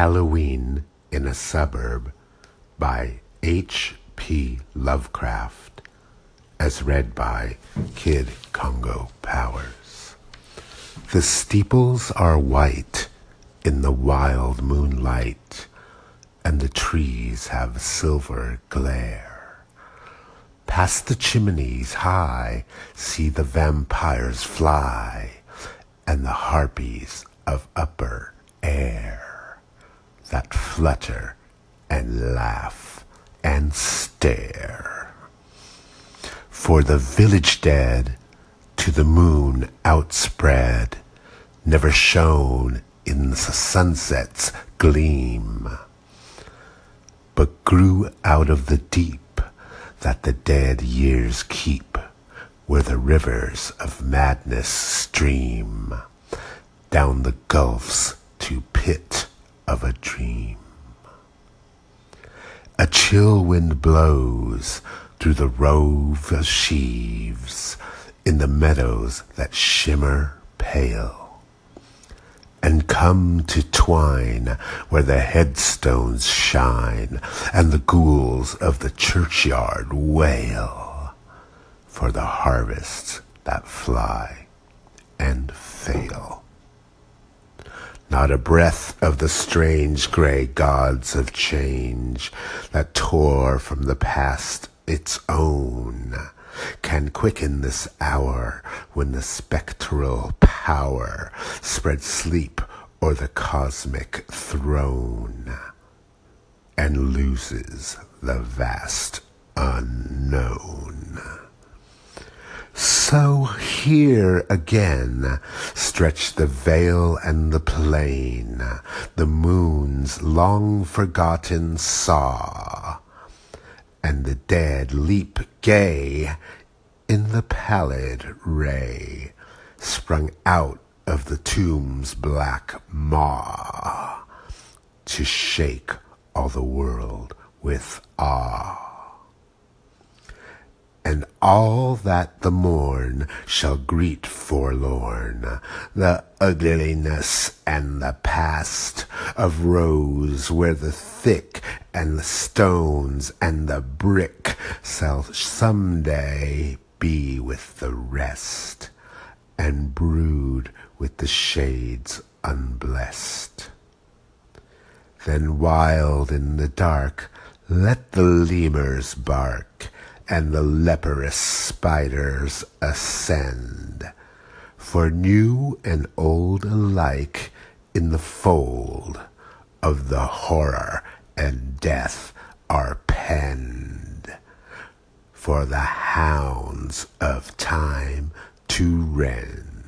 Halloween in a Suburb by H. P. Lovecraft, as read by Kid Congo Powers. The steeples are white in the wild moonlight, and the trees have silver glare. Past the chimneys high see the vampires fly, and the harpies of upper flutter and laugh and stare. For the village dead to the moon outspread never shone in the sunset's gleam, but grew out of the deep that the dead years keep, where the rivers of madness stream down the gulfs to pit of a dream. A chill wind blows through the rove of sheaves in the meadows that shimmer pale, and come to twine where the headstones shine and the ghouls of the churchyard wail for the harvests that fly and fail. Not a breath of the strange grey gods of change that tore from the past its own can quicken this hour when the spectral power spreads sleep o'er the cosmic throne and loses the vast unknown. So here again stretch the vale and the plain, the moon's long forgotten saw, and the dead leap gay in the pallid ray sprung out of the tomb's black maw to shake all the world with awe and all that the morn shall greet forlorn, the ugliness and the past of rows where the thick and the stones and the brick shall some day be with the rest, and brood with the shades unblessed. Then wild in the dark let the lemurs bark, and the leprous spiders ascend, for new and old alike in the fold of the horror and death are penned, for the hounds of time to rend.